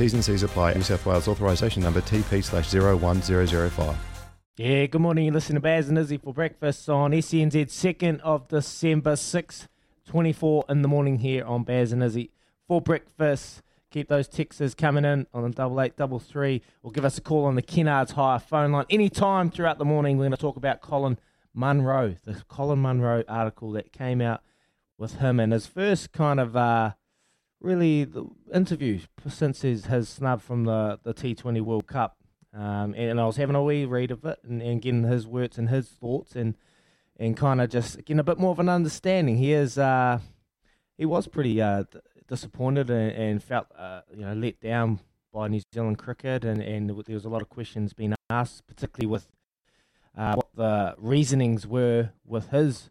T's and C's apply. New South Wales authorisation number TP slash 01005. Yeah, good morning. You listen to Baz and Izzy for breakfast on SENZ 2nd of December, 6, 24 in the morning here on Baz and Izzy for breakfast. Keep those texts coming in on the double eight double three, or give us a call on the Kennards Hire phone line anytime throughout the morning. We're going to talk about Colin Munro, the Colin Munro article that came out with him and his first kind of uh, really the interview since his, his snub from the, the T20 World Cup. Um, and I was having a wee read of it and, and getting his words and his thoughts and and kind of just getting a bit more of an understanding. He is uh, he was pretty uh, disappointed and, and felt uh, you know let down by New Zealand cricket and, and there was a lot of questions being asked, particularly with uh, what the reasonings were with his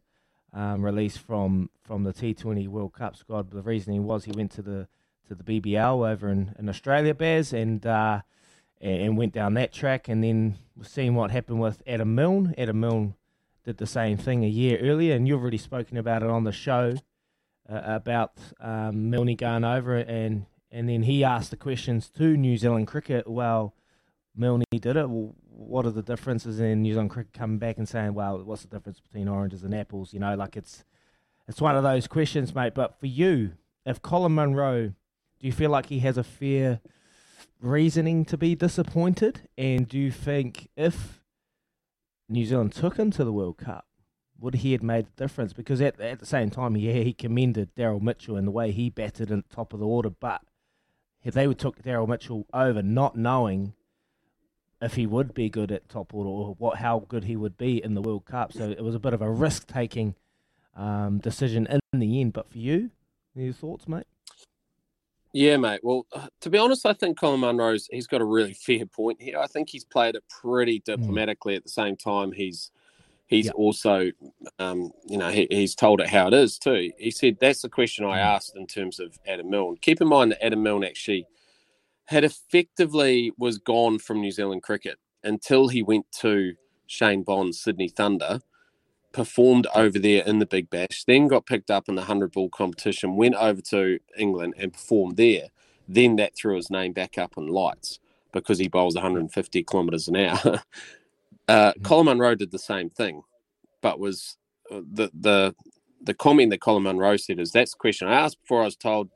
um, release from from the T20 World Cup squad. The reasoning was he went to the to the BBL over in, in Australia, Baz, and uh, and went down that track. And then we've seen what happened with Adam Milne. Adam Milne did the same thing a year earlier, and you've already spoken about it on the show uh, about um, Milne going over and and then he asked the questions to New Zealand cricket. Well, Milne did it. Well, what are the differences in New Zealand cricket coming back and saying, well, what's the difference between oranges and apples? You know, like it's it's one of those questions, mate. But for you, if Colin Munro, do you feel like he has a fair reasoning to be disappointed? And do you think if New Zealand took him to the World Cup, would he have made a difference? Because at, at the same time, yeah, he commended Daryl Mitchell and the way he batted in the top of the order, but if they would took Daryl Mitchell over, not knowing if he would be good at top order or what how good he would be in the World Cup. So it was a bit of a risk taking um, decision in the end. But for you, any thoughts, mate? Yeah, mate. Well, uh, to be honest, I think Colin Munro's he's got a really fair point here. I think he's played it pretty hmm. diplomatically. Mm. At the same time, he's he's yep. also, um, you know, he, he's told it how it is too. He said that's the question I hmm. asked in terms of Adam Milne. Keep in mind that Adam Milne actually had effectively was gone from New Zealand cricket until he went to Shane Bond's Sydney Thunder, performed over there in the Big Bash, then got picked up in the 100 ball competition, went over to England and performed there. Then that threw his name back up in lights because he bowls 150 kilometres an hour. uh, mm-hmm. Colin Munro did the same thing, but was uh, the the the comment that Colin Munro said is that's the question I asked before I was told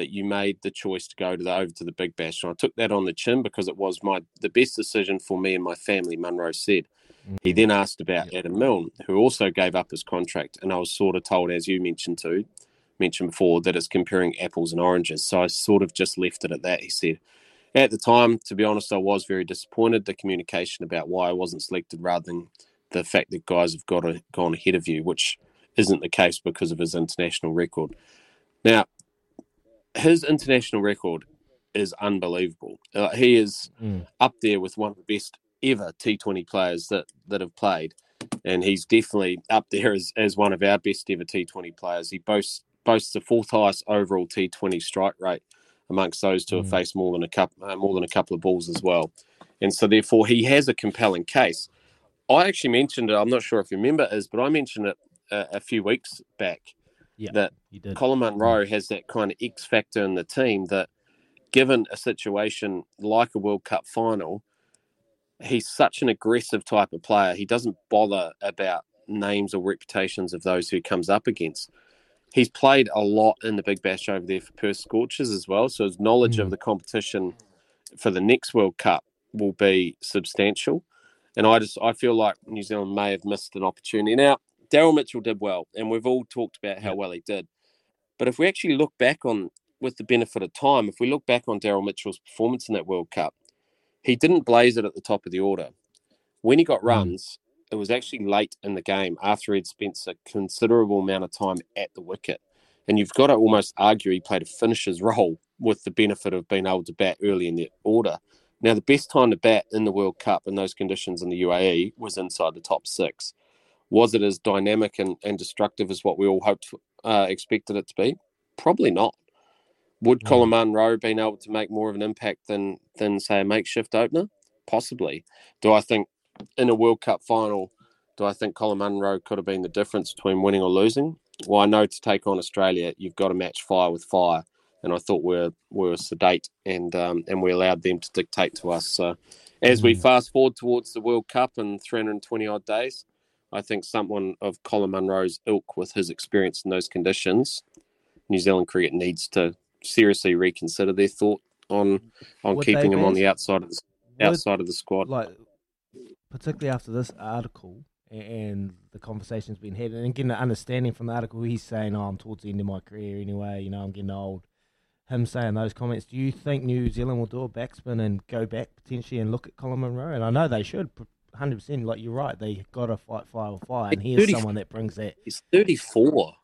that you made the choice to go to the over to the Big Bash. And I took that on the chin because it was my the best decision for me and my family. Munro said. Mm-hmm. He then asked about Adam Milne, who also gave up his contract, and I was sort of told, as you mentioned too, mentioned before, that it's comparing apples and oranges. So I sort of just left it at that. He said, at the time, to be honest, I was very disappointed. The communication about why I wasn't selected, rather than the fact that guys have got a, gone ahead of you, which isn't the case because of his international record. Now, his international record is unbelievable. Uh, he is mm. up there with one of the best ever T20 players that, that have played. And he's definitely up there as, as one of our best ever T20 players. He boasts boasts the fourth highest overall T20 strike rate amongst those two mm. have faced more than a couple uh, more than a couple of balls as well. And so therefore he has a compelling case. I actually mentioned it, I'm not sure if you remember is, but I mentioned it a, a few weeks back Yeah, that. Colin Munro has that kind of X factor in the team that, given a situation like a World Cup final, he's such an aggressive type of player. He doesn't bother about names or reputations of those who he comes up against. He's played a lot in the Big Bash over there for Perth Scorchers as well, so his knowledge Mm. of the competition for the next World Cup will be substantial. And I just I feel like New Zealand may have missed an opportunity. Now, Daryl Mitchell did well, and we've all talked about how well he did. But if we actually look back on, with the benefit of time, if we look back on Daryl Mitchell's performance in that World Cup, he didn't blaze it at the top of the order. When he got mm. runs, it was actually late in the game after he'd spent a considerable amount of time at the wicket. And you've got to almost argue he played a finisher's role with the benefit of being able to bat early in the order. Now, the best time to bat in the World Cup in those conditions in the UAE was inside the top six. Was it as dynamic and, and destructive as what we all hoped, uh, expected it to be? Probably not. Would. Colin Munro been able to make more of an impact than than say a makeshift opener? Possibly. Do I think in a World Cup final, do I think Colin Munro could have been the difference between winning or losing? Well, I know to take on Australia, you've got to match fire with fire, and I thought we're we were sedate and um, and we allowed them to dictate to us. So, as we fast forward towards the World Cup in 320 odd days, I think someone of Colin Munro's ilk with his experience in those conditions, New Zealand cricket needs to seriously reconsider their thought on on Would keeping him on the outside of the Would- outside of the squad. like particularly after this article and the conversation's been had, and getting an understanding from the article, he's saying, "Oh, I'm towards the end of my career anyway. You know, I'm getting old." Him saying those comments. Do you think New Zealand will do a backspin and go back potentially and look at Colin Munro? And I know they should, hundred percent. Like you're right, they got to fight fire with fire, and here's 30 someone that brings that. He's 34.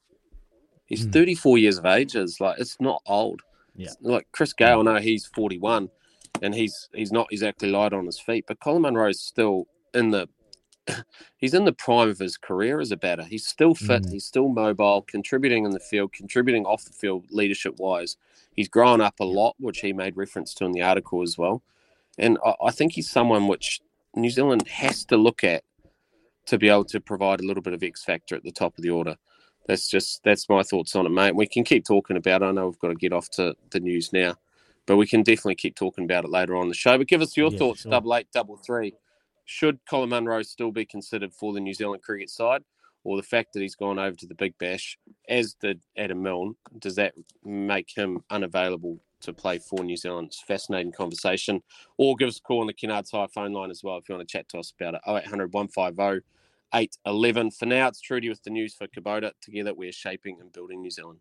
He's Mm. 34 years of age. Is like it's not old. Yeah. It's Like Chris Gayle, I know he's 41, and he's he's not exactly light on his feet, but Colin Munro's still in the he's in the prime of his career as a batter. He's still fit. Mm. He's still mobile, contributing in the field, contributing off the field leadership wise. He's grown up a lot, which he made reference to in the article as well. And I, I think he's someone which New Zealand has to look at to be able to provide a little bit of X factor at the top of the order. That's just that's my thoughts on it, mate. We can keep talking about it. I know we've got to get off to the news now, but we can definitely keep talking about it later on the show. But give us your Yeah, thoughts, sure. double eight, double three. Should Colin Munro still be considered for the New Zealand cricket side, or the fact that he's gone over to the Big Bash, as did Adam Milne, does that make him unavailable to play for New Zealand? It's fascinating conversation. Or give us a call on the Kennards Hire phone line as well if you want to chat to us about it. 0800 150 811. For now, it's Trudy with the news for Kubota. Together, we're shaping and building New Zealand.